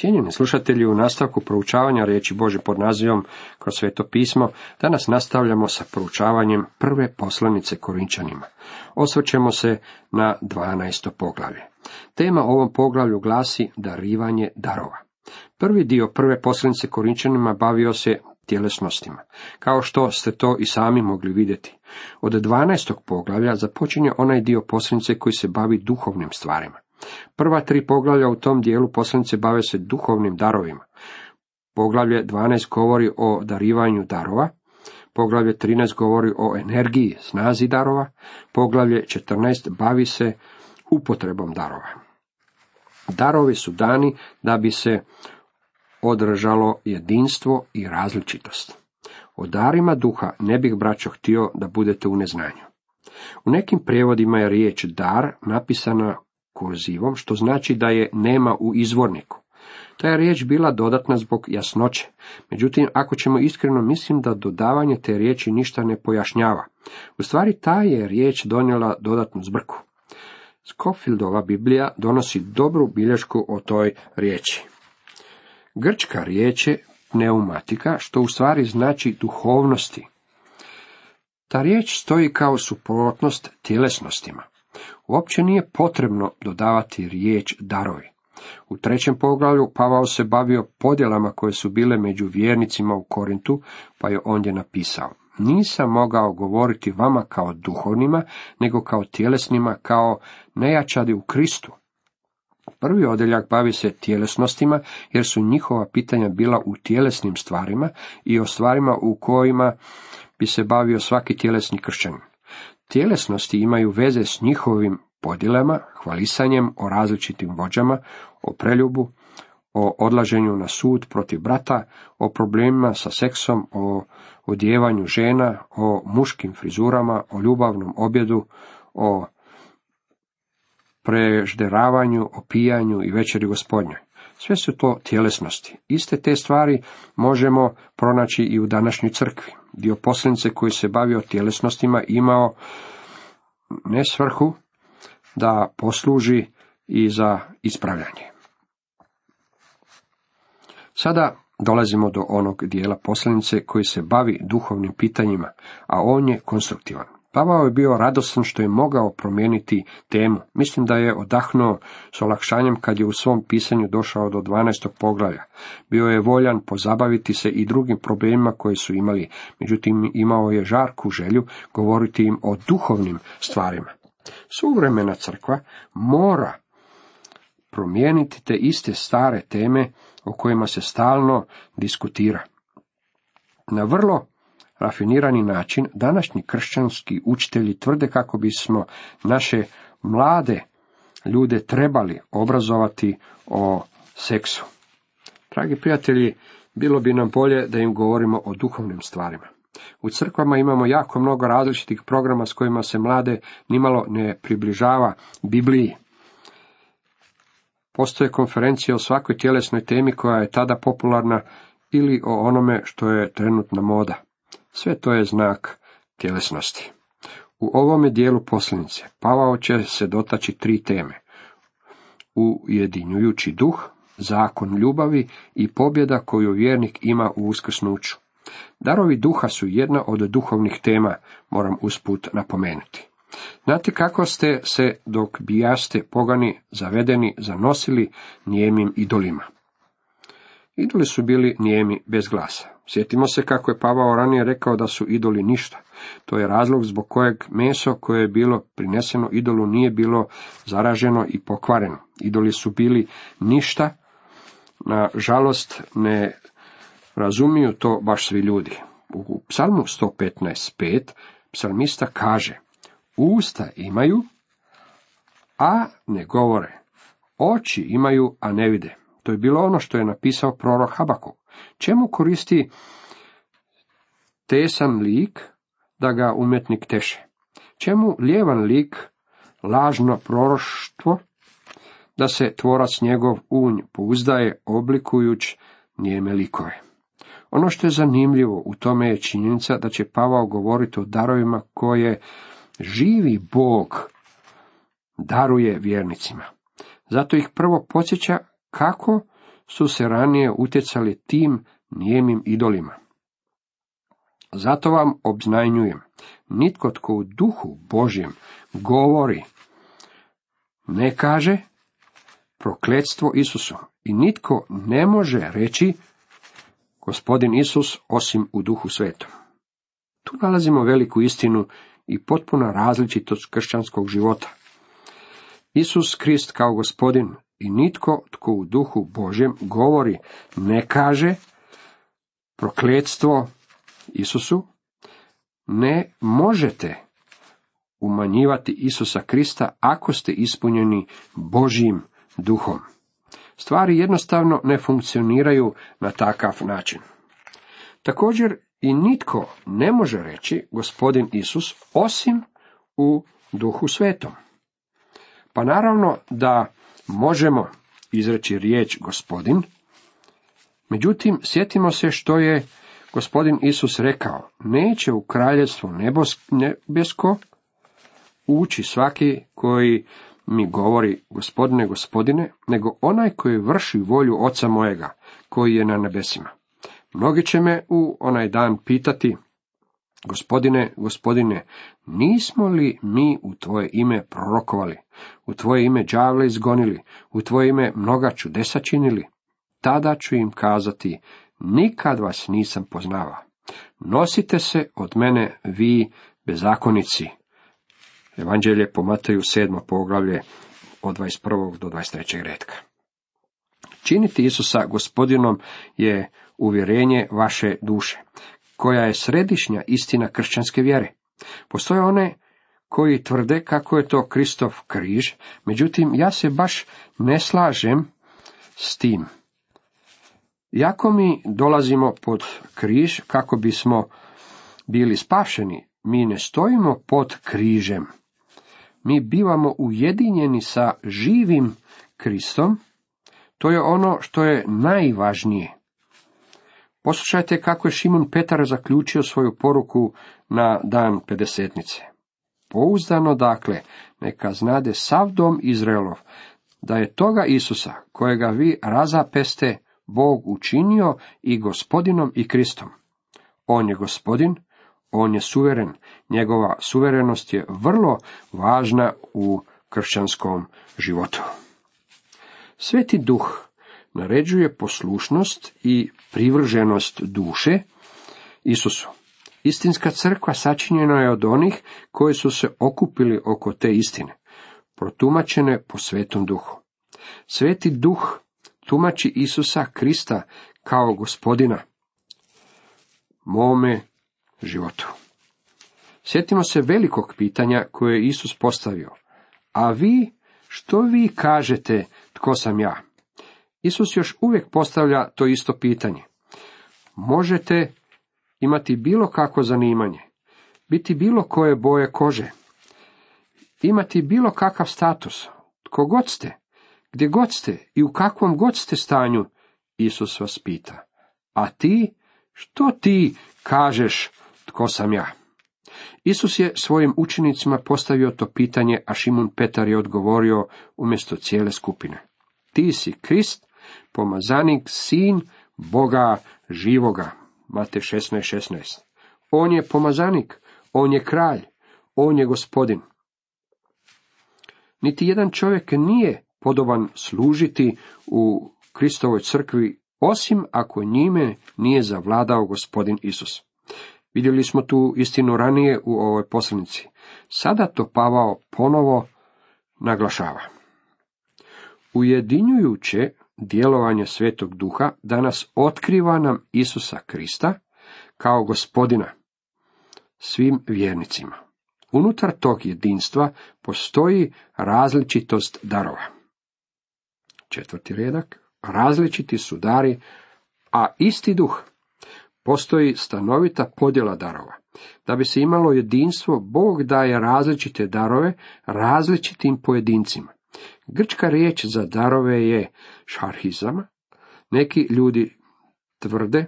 Cijenjeni slušatelji, u nastavku proučavanja riječi Bože pod nazivom kroz sveto pismo, danas nastavljamo sa proučavanjem prve poslanice Korinčanima. Osvrćemo se na 12. poglavlje. Tema ovom poglavlju glasi darivanje darova. Prvi dio prve poslanice Korinčanima bavio se tjelesnostima, kao što ste to i sami mogli vidjeti. Od 12. poglavlja započinje onaj dio poslanice koji se bavi duhovnim stvarima. Prva tri poglavlja u tom dijelu poslanice bave se duhovnim darovima. Poglavlje 12 govori o darivanju darova, poglavlje 13 govori o energiji, snazi darova, poglavlje 14 bavi se upotrebom darova. Darovi su dani da bi se održalo jedinstvo i različitost. O darima duha ne bih braćo htio da budete u neznanju. U nekim prijevodima je riječ dar napisana kurzivom, što znači da je nema u izvorniku. Ta je riječ bila dodatna zbog jasnoće. Međutim, ako ćemo iskreno, mislim da dodavanje te riječi ništa ne pojašnjava. U stvari, ta je riječ donijela dodatnu zbrku. Skofieldova Biblija donosi dobru bilješku o toj riječi. Grčka riječ je pneumatika, što u stvari znači duhovnosti. Ta riječ stoji kao suprotnost tjelesnostima. Uopće nije potrebno dodavati riječ darovi. U trećem poglavlju Pavao se bavio podjelama koje su bile među vjernicima u Korintu, pa je ondje napisao. Nisam mogao govoriti vama kao duhovnima, nego kao tjelesnima, kao nejačadi u Kristu. Prvi odeljak bavi se tjelesnostima, jer su njihova pitanja bila u tjelesnim stvarima i o stvarima u kojima bi se bavio svaki tjelesni kršćanin. Tjelesnosti imaju veze s njihovim podjelama, hvalisanjem o različitim vođama, o preljubu, o odlaženju na sud protiv brata, o problemima sa seksom, o odjevanju žena, o muškim frizurama, o ljubavnom objedu, o prežderavanju, o pijanju i večeri gospodnjoj. Sve su to tjelesnosti. Iste te stvari možemo pronaći i u današnjoj crkvi. Dio poslanice koji se bavio tjelesnostima imao ne svrhu da posluži i za ispravljanje. Sada dolazimo do onog dijela poslanice koji se bavi duhovnim pitanjima, a on je konstruktivan. Pavao je bio radostan što je mogao promijeniti temu. Mislim da je odahnuo s olakšanjem kad je u svom pisanju došao do 12. poglavlja. Bio je voljan pozabaviti se i drugim problemima koje su imali, međutim imao je žarku želju govoriti im o duhovnim stvarima. Suvremena crkva mora promijeniti te iste stare teme o kojima se stalno diskutira. Na vrlo rafinirani način današnji kršćanski učitelji tvrde kako bismo naše mlade ljude trebali obrazovati o seksu. Dragi prijatelji, bilo bi nam bolje da im govorimo o duhovnim stvarima. U crkvama imamo jako mnogo različitih programa s kojima se mlade nimalo ne približava Bibliji. Postoje konferencije o svakoj tjelesnoj temi koja je tada popularna ili o onome što je trenutna moda. Sve to je znak tjelesnosti. U ovome dijelu poslanice Pavao će se dotaći tri teme. Ujedinjujući duh, zakon ljubavi i pobjeda koju vjernik ima u uskrsnuću. Darovi duha su jedna od duhovnih tema, moram usput napomenuti. Znate kako ste se dok bijaste pogani zavedeni zanosili nijemim idolima? Idoli su bili nijemi bez glasa. Sjetimo se kako je Pavao ranije rekao da su idoli ništa. To je razlog zbog kojeg meso koje je bilo prineseno idolu nije bilo zaraženo i pokvareno. Idoli su bili ništa, na žalost ne razumiju to baš svi ljudi. U psalmu 115.5 psalmista kaže Usta imaju, a ne govore. Oči imaju, a ne vide. To je bilo ono što je napisao prorok Habaku. Čemu koristi tesan lik da ga umjetnik teše? Čemu lijevan lik lažno proroštvo da se tvorac njegov unj pouzdaje oblikujuć njeme likove? Ono što je zanimljivo u tome je činjenica da će Pavao govoriti o darovima koje živi Bog daruje vjernicima. Zato ih prvo podsjeća kako su se ranije utjecali tim nijemim idolima. Zato vam obznajnjujem, nitko tko u duhu Božjem govori, ne kaže prokletstvo Isusu i nitko ne može reći gospodin Isus osim u duhu svetom. Tu nalazimo veliku istinu i potpuna različitost kršćanskog života. Isus Krist kao gospodin i nitko tko u duhu Božjem govori ne kaže prokletstvo Isusu, ne možete umanjivati Isusa Krista ako ste ispunjeni Božjim duhom. Stvari jednostavno ne funkcioniraju na takav način. Također i nitko ne može reći gospodin Isus osim u duhu svetom. Pa naravno da možemo izreći riječ gospodin, međutim sjetimo se što je gospodin Isus rekao, neće u kraljevstvo nebesko ući svaki koji mi govori gospodine, gospodine, nego onaj koji vrši volju oca mojega, koji je na nebesima. Mnogi će me u onaj dan pitati, gospodine, gospodine, nismo li mi u tvoje ime prorokovali, u tvoje ime đavle izgonili, u tvoje ime mnoga čudesa činili? Tada ću im kazati, nikad vas nisam poznava. Nosite se od mene vi bezakonici. Evanđelje po Mateju 7. poglavlje od 21. do 23. redka. Činiti Isusa gospodinom je uvjerenje vaše duše, koja je središnja istina kršćanske vjere. Postoje one koji tvrde kako je to Kristov križ, međutim ja se baš ne slažem s tim. Jako mi dolazimo pod križ kako bismo bili spašeni, mi ne stojimo pod križem. Mi bivamo ujedinjeni sa živim Kristom, to je ono što je najvažnije. Poslušajte kako je Šimun Petar zaključio svoju poruku na dan pedesetnice. Pouzdano dakle, neka znade sav dom Izraelov, da je toga Isusa, kojega vi razapeste, Bog učinio i gospodinom i Kristom. On je gospodin, on je suveren, njegova suverenost je vrlo važna u kršćanskom životu. Sveti duh naređuje poslušnost i privrženost duše Isusu. Istinska crkva sačinjena je od onih koji su se okupili oko te istine, protumačene po svetom duhu. Sveti duh tumači Isusa Krista kao gospodina mome životu. Sjetimo se velikog pitanja koje je Isus postavio. A vi, što vi kažete, tko sam ja? Isus još uvijek postavlja to isto pitanje. Možete imati bilo kakvo zanimanje, biti bilo koje boje kože, imati bilo kakav status, tko god ste, gdje god ste i u kakvom god ste stanju, Isus vas pita. A ti, što ti kažeš, tko sam ja? Isus je svojim učenicima postavio to pitanje, a Šimun Petar je odgovorio umjesto cijele skupine. Ti si Krist, pomazanik, sin Boga živoga. Mate 16.16. 16. On je pomazanik, on je kralj, on je gospodin. Niti jedan čovjek nije podoban služiti u Kristovoj crkvi, osim ako njime nije zavladao gospodin Isus. Vidjeli smo tu istinu ranije u ovoj poslanici. Sada to Pavao ponovo naglašava. Ujedinjujuće djelovanje Svetog Duha danas otkriva nam Isusa Krista kao gospodina svim vjernicima. Unutar tog jedinstva postoji različitost darova. Četvrti redak. Različiti su dari, a isti duh. Postoji stanovita podjela darova. Da bi se imalo jedinstvo, Bog daje različite darove različitim pojedincima. Grčka riječ za darove je šarhizama. Neki ljudi tvrde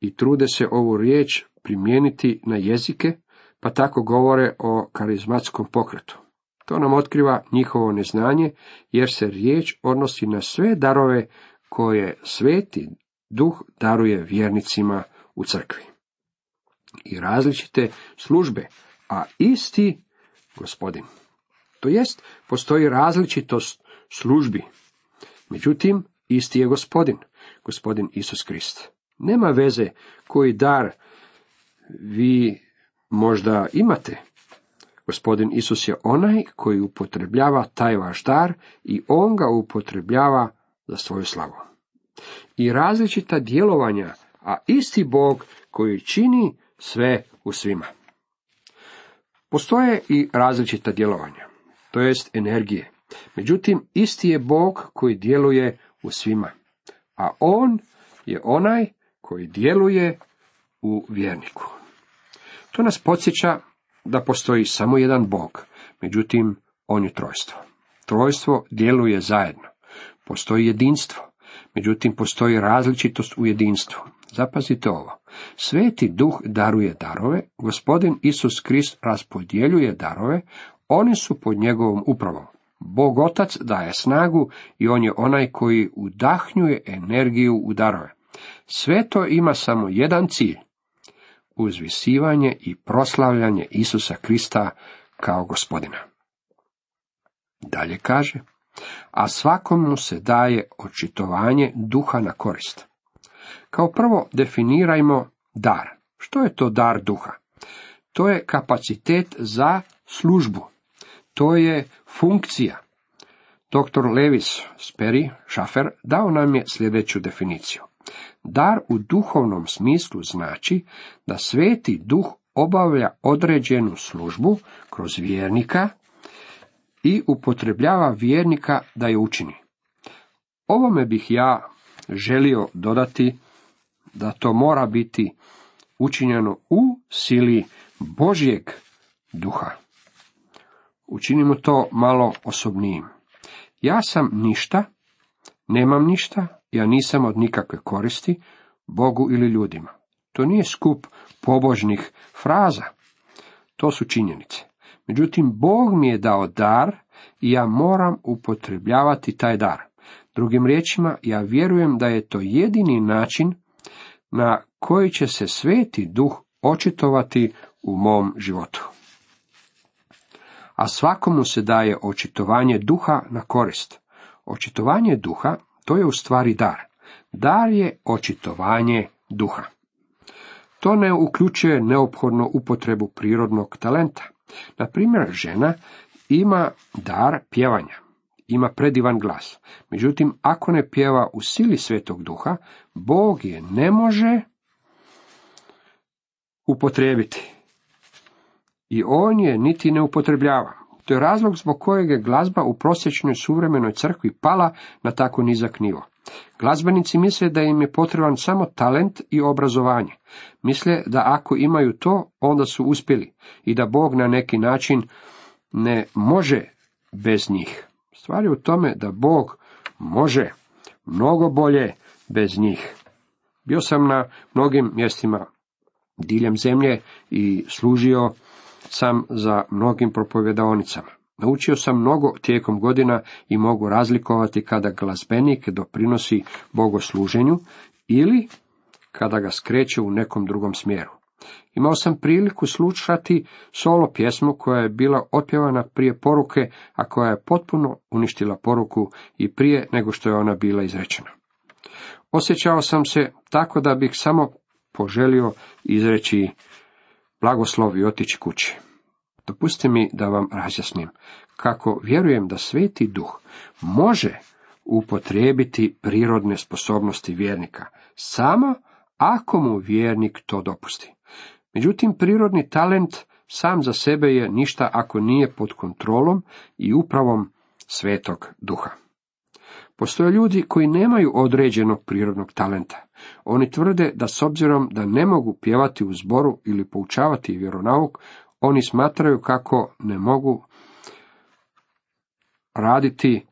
i trude se ovu riječ primijeniti na jezike, pa tako govore o karizmatskom pokretu. To nam otkriva njihovo neznanje, jer se riječ odnosi na sve darove koje sveti duh daruje vjernicima u crkvi. I različite službe, a isti gospodin. To jest, postoji različitost službi. Međutim, isti je gospodin, gospodin Isus Krist. Nema veze koji dar vi možda imate. Gospodin Isus je onaj koji upotrebljava taj vaš dar i on ga upotrebljava za svoju slavu. I različita djelovanja, a isti Bog koji čini sve u svima. Postoje i različita djelovanja, to jest energije. Međutim, isti je Bog koji djeluje u svima, a On je onaj koji djeluje u vjerniku. To nas podsjeća da postoji samo jedan Bog, međutim, On je trojstvo. Trojstvo djeluje zajedno. Postoji jedinstvo, međutim, postoji različitost u jedinstvu. Zapazite ovo. Sveti duh daruje darove, gospodin Isus Krist raspodjeljuje darove, oni su pod njegovom upravom. Bog Otac daje snagu i on je onaj koji udahnjuje energiju u darove. Sve to ima samo jedan cilj, uzvisivanje i proslavljanje Isusa Krista kao gospodina. Dalje kaže, a svakomu se daje očitovanje duha na korist. Kao prvo definirajmo dar. Što je to dar duha? To je kapacitet za službu. To je funkcija. Dr. Levis Sperry Schaffer dao nam je sljedeću definiciju. Dar u duhovnom smislu znači da sveti duh obavlja određenu službu kroz vjernika i upotrebljava vjernika da je učini. Ovome bih ja želio dodati da to mora biti učinjeno u sili Božjeg duha. Učinimo to malo osobnijim. Ja sam ništa, nemam ništa, ja nisam od nikakve koristi, Bogu ili ljudima. To nije skup pobožnih fraza, to su činjenice. Međutim, Bog mi je dao dar i ja moram upotrebljavati taj dar. Drugim riječima, ja vjerujem da je to jedini način na koji će se sveti duh očitovati u mom životu. A svakomu se daje očitovanje duha na korist. Očitovanje duha to je u stvari dar. Dar je očitovanje duha. To ne uključuje neophodnu upotrebu prirodnog talenta. Na primjer, žena ima dar pjevanja, ima predivan glas. Međutim, ako ne pjeva u sili svetog duha, Bog je ne može upotrijebiti. I on je niti ne upotrebljava. To je razlog zbog kojeg je glazba u prosječnoj suvremenoj crkvi pala na tako nizak nivo. Glazbenici misle da im je potreban samo talent i obrazovanje. Misle da ako imaju to, onda su uspjeli i da Bog na neki način ne može bez njih. Stvar je u tome da Bog može mnogo bolje bez njih. Bio sam na mnogim mjestima diljem zemlje i služio sam za mnogim propovjedaonicama. Naučio sam mnogo tijekom godina i mogu razlikovati kada glazbenik doprinosi bogosluženju ili kada ga skreće u nekom drugom smjeru. Imao sam priliku slušati solo pjesmu koja je bila otpjevana prije poruke, a koja je potpuno uništila poruku i prije nego što je ona bila izrečena. Osjećao sam se tako da bih samo poželio izreći blagoslov i otići kući. Dopustite mi da vam razjasnim kako vjerujem da sveti duh može upotrijebiti prirodne sposobnosti vjernika, samo ako mu vjernik to dopusti. Međutim, prirodni talent sam za sebe je ništa ako nije pod kontrolom i upravom svetog duha. Postoje ljudi koji nemaju određenog prirodnog talenta. Oni tvrde da s obzirom da ne mogu pjevati u zboru ili poučavati vjeronauk, oni smatraju kako ne mogu raditi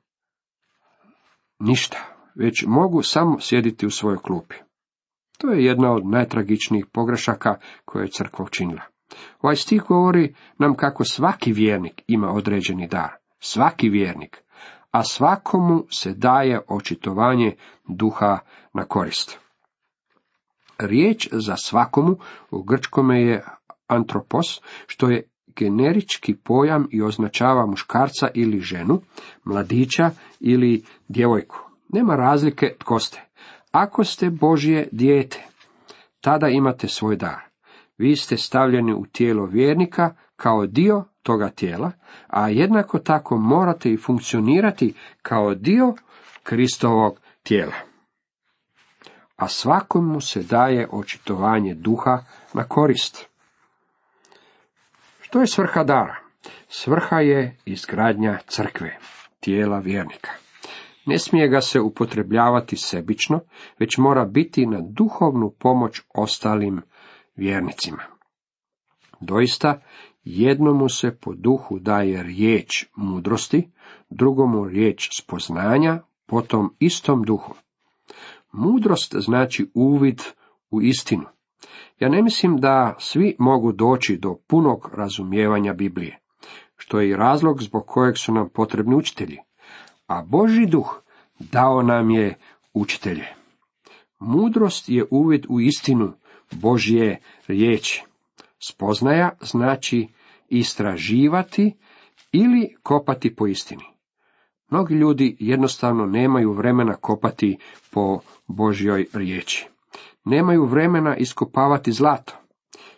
ništa, već mogu samo sjediti u svojoj klupi. To je jedna od najtragičnijih pogrešaka koje je crkva učinila. Ovaj stih govori nam kako svaki vjernik ima određeni dar. Svaki vjernik. A svakomu se daje očitovanje duha na korist. Riječ za svakomu u grčkome je antropos, što je generički pojam i označava muškarca ili ženu, mladića ili djevojku. Nema razlike tko ste. Ako ste Božje dijete, tada imate svoj dar. Vi ste stavljeni u tijelo vjernika kao dio toga tijela, a jednako tako morate i funkcionirati kao dio Kristovog tijela. A svakomu se daje očitovanje duha na korist. Što je svrha dara? Svrha je izgradnja crkve, tijela vjernika. Ne smije ga se upotrebljavati sebično, već mora biti na duhovnu pomoć ostalim vjernicima. Doista, jednomu se po duhu daje riječ mudrosti, drugomu riječ spoznanja, potom istom duhu. Mudrost znači uvid u istinu. Ja ne mislim da svi mogu doći do punog razumijevanja Biblije, što je i razlog zbog kojeg su nam potrebni učitelji. A Boži duh dao nam je učitelje. Mudrost je uvid u istinu Božje riječi. Spoznaja znači istraživati ili kopati po istini. Mnogi ljudi jednostavno nemaju vremena kopati po Božjoj riječi. Nemaju vremena iskopavati zlato.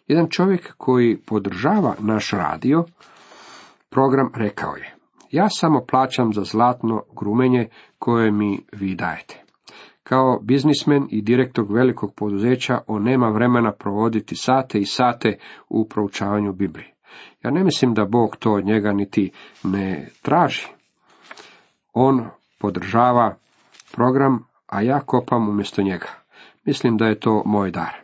Jedan čovjek koji podržava naš radio, program rekao je, ja samo plaćam za zlatno grumenje koje mi vi dajete. Kao biznismen i direktor velikog poduzeća on nema vremena provoditi sate i sate u proučavanju Biblije. Ja ne mislim da Bog to od njega niti ne traži. On podržava program, a ja kopam umjesto njega. Mislim da je to moj dar.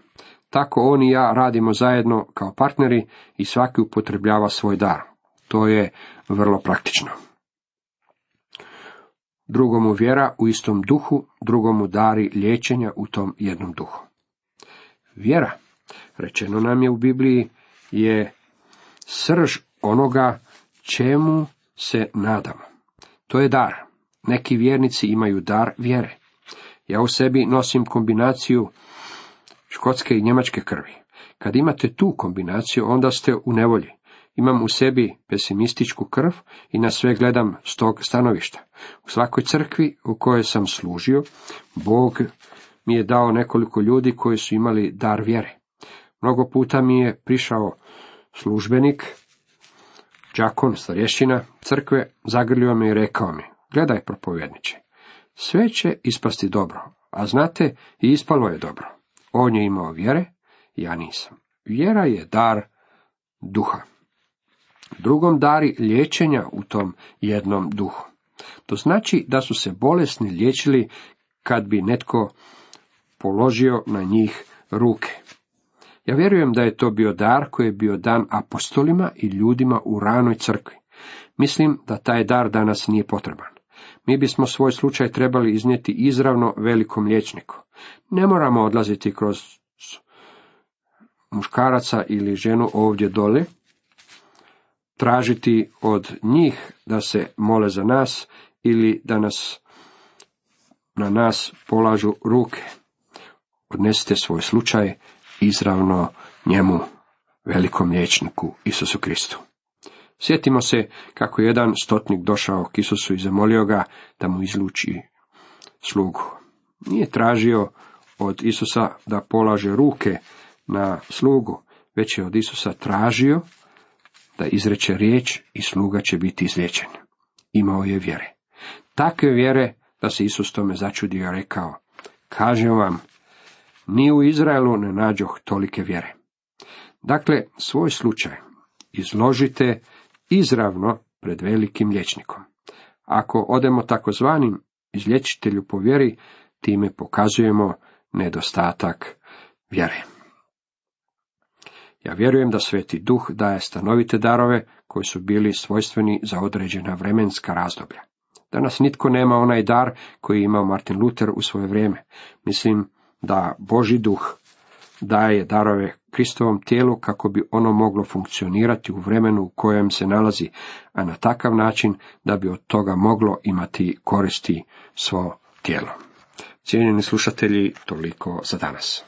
Tako on i ja radimo zajedno kao partneri i svaki upotrebljava svoj dar. To je vrlo praktično. Drugomu vjera u istom duhu, drugomu dari liječenja u tom jednom duhu. Vjera, rečeno nam je u Bibliji, je srž onoga čemu se nadamo. To je dar. Neki vjernici imaju dar vjere. Ja u sebi nosim kombinaciju škotske i njemačke krvi. Kad imate tu kombinaciju, onda ste u nevolji. Imam u sebi pesimističku krv i na sve gledam s tog stanovišta. U svakoj crkvi u kojoj sam služio, Bog mi je dao nekoliko ljudi koji su imali dar vjere. Mnogo puta mi je prišao službenik, đakon, starješina crkve, zagrlio me i rekao mi, gledaj propovjedniče, sve će ispasti dobro, a znate, i ispalo je dobro. On je imao vjere, ja nisam. Vjera je dar duha. Drugom dari liječenja u tom jednom duhu. To znači da su se bolesni liječili kad bi netko položio na njih ruke. Ja vjerujem da je to bio dar koji je bio dan apostolima i ljudima u ranoj crkvi. Mislim da taj dar danas nije potreban. Mi bismo svoj slučaj trebali iznijeti izravno velikom liječniku. Ne moramo odlaziti kroz muškaraca ili ženu ovdje dole, tražiti od njih da se mole za nas ili da nas na nas polažu ruke. Odnesite svoj slučaj izravno njemu, velikom liječniku Isusu Kristu. Sjetimo se kako je jedan stotnik došao k Isusu i zamolio ga da mu izluči slugu. Nije tražio od Isusa da polaže ruke na slugu, već je od Isusa tražio da izreče riječ i sluga će biti izliječen. Imao je vjere. Takve vjere da se Isus tome začudio rekao, kažem vam, ni u Izraelu ne nađoh tolike vjere. Dakle, svoj slučaj izložite izravno pred velikim liječnikom. Ako odemo takozvanim izlječitelju po vjeri, time pokazujemo nedostatak vjere. Ja vjerujem da Sveti Duh daje stanovite darove koji su bili svojstveni za određena vremenska razdoblja. Danas nitko nema onaj dar koji imao Martin Luther u svoje vrijeme. Mislim da Boži duh daje darove Kristovom tijelu kako bi ono moglo funkcionirati u vremenu u kojem se nalazi, a na takav način da bi od toga moglo imati koristi svo tijelo. Cijenjeni slušatelji, toliko za danas.